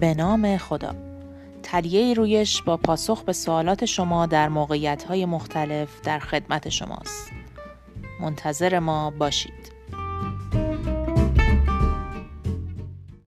به نام خدا. تلیه رویش با پاسخ به سوالات شما در موقعیت های مختلف در خدمت شماست. منتظر ما باشید.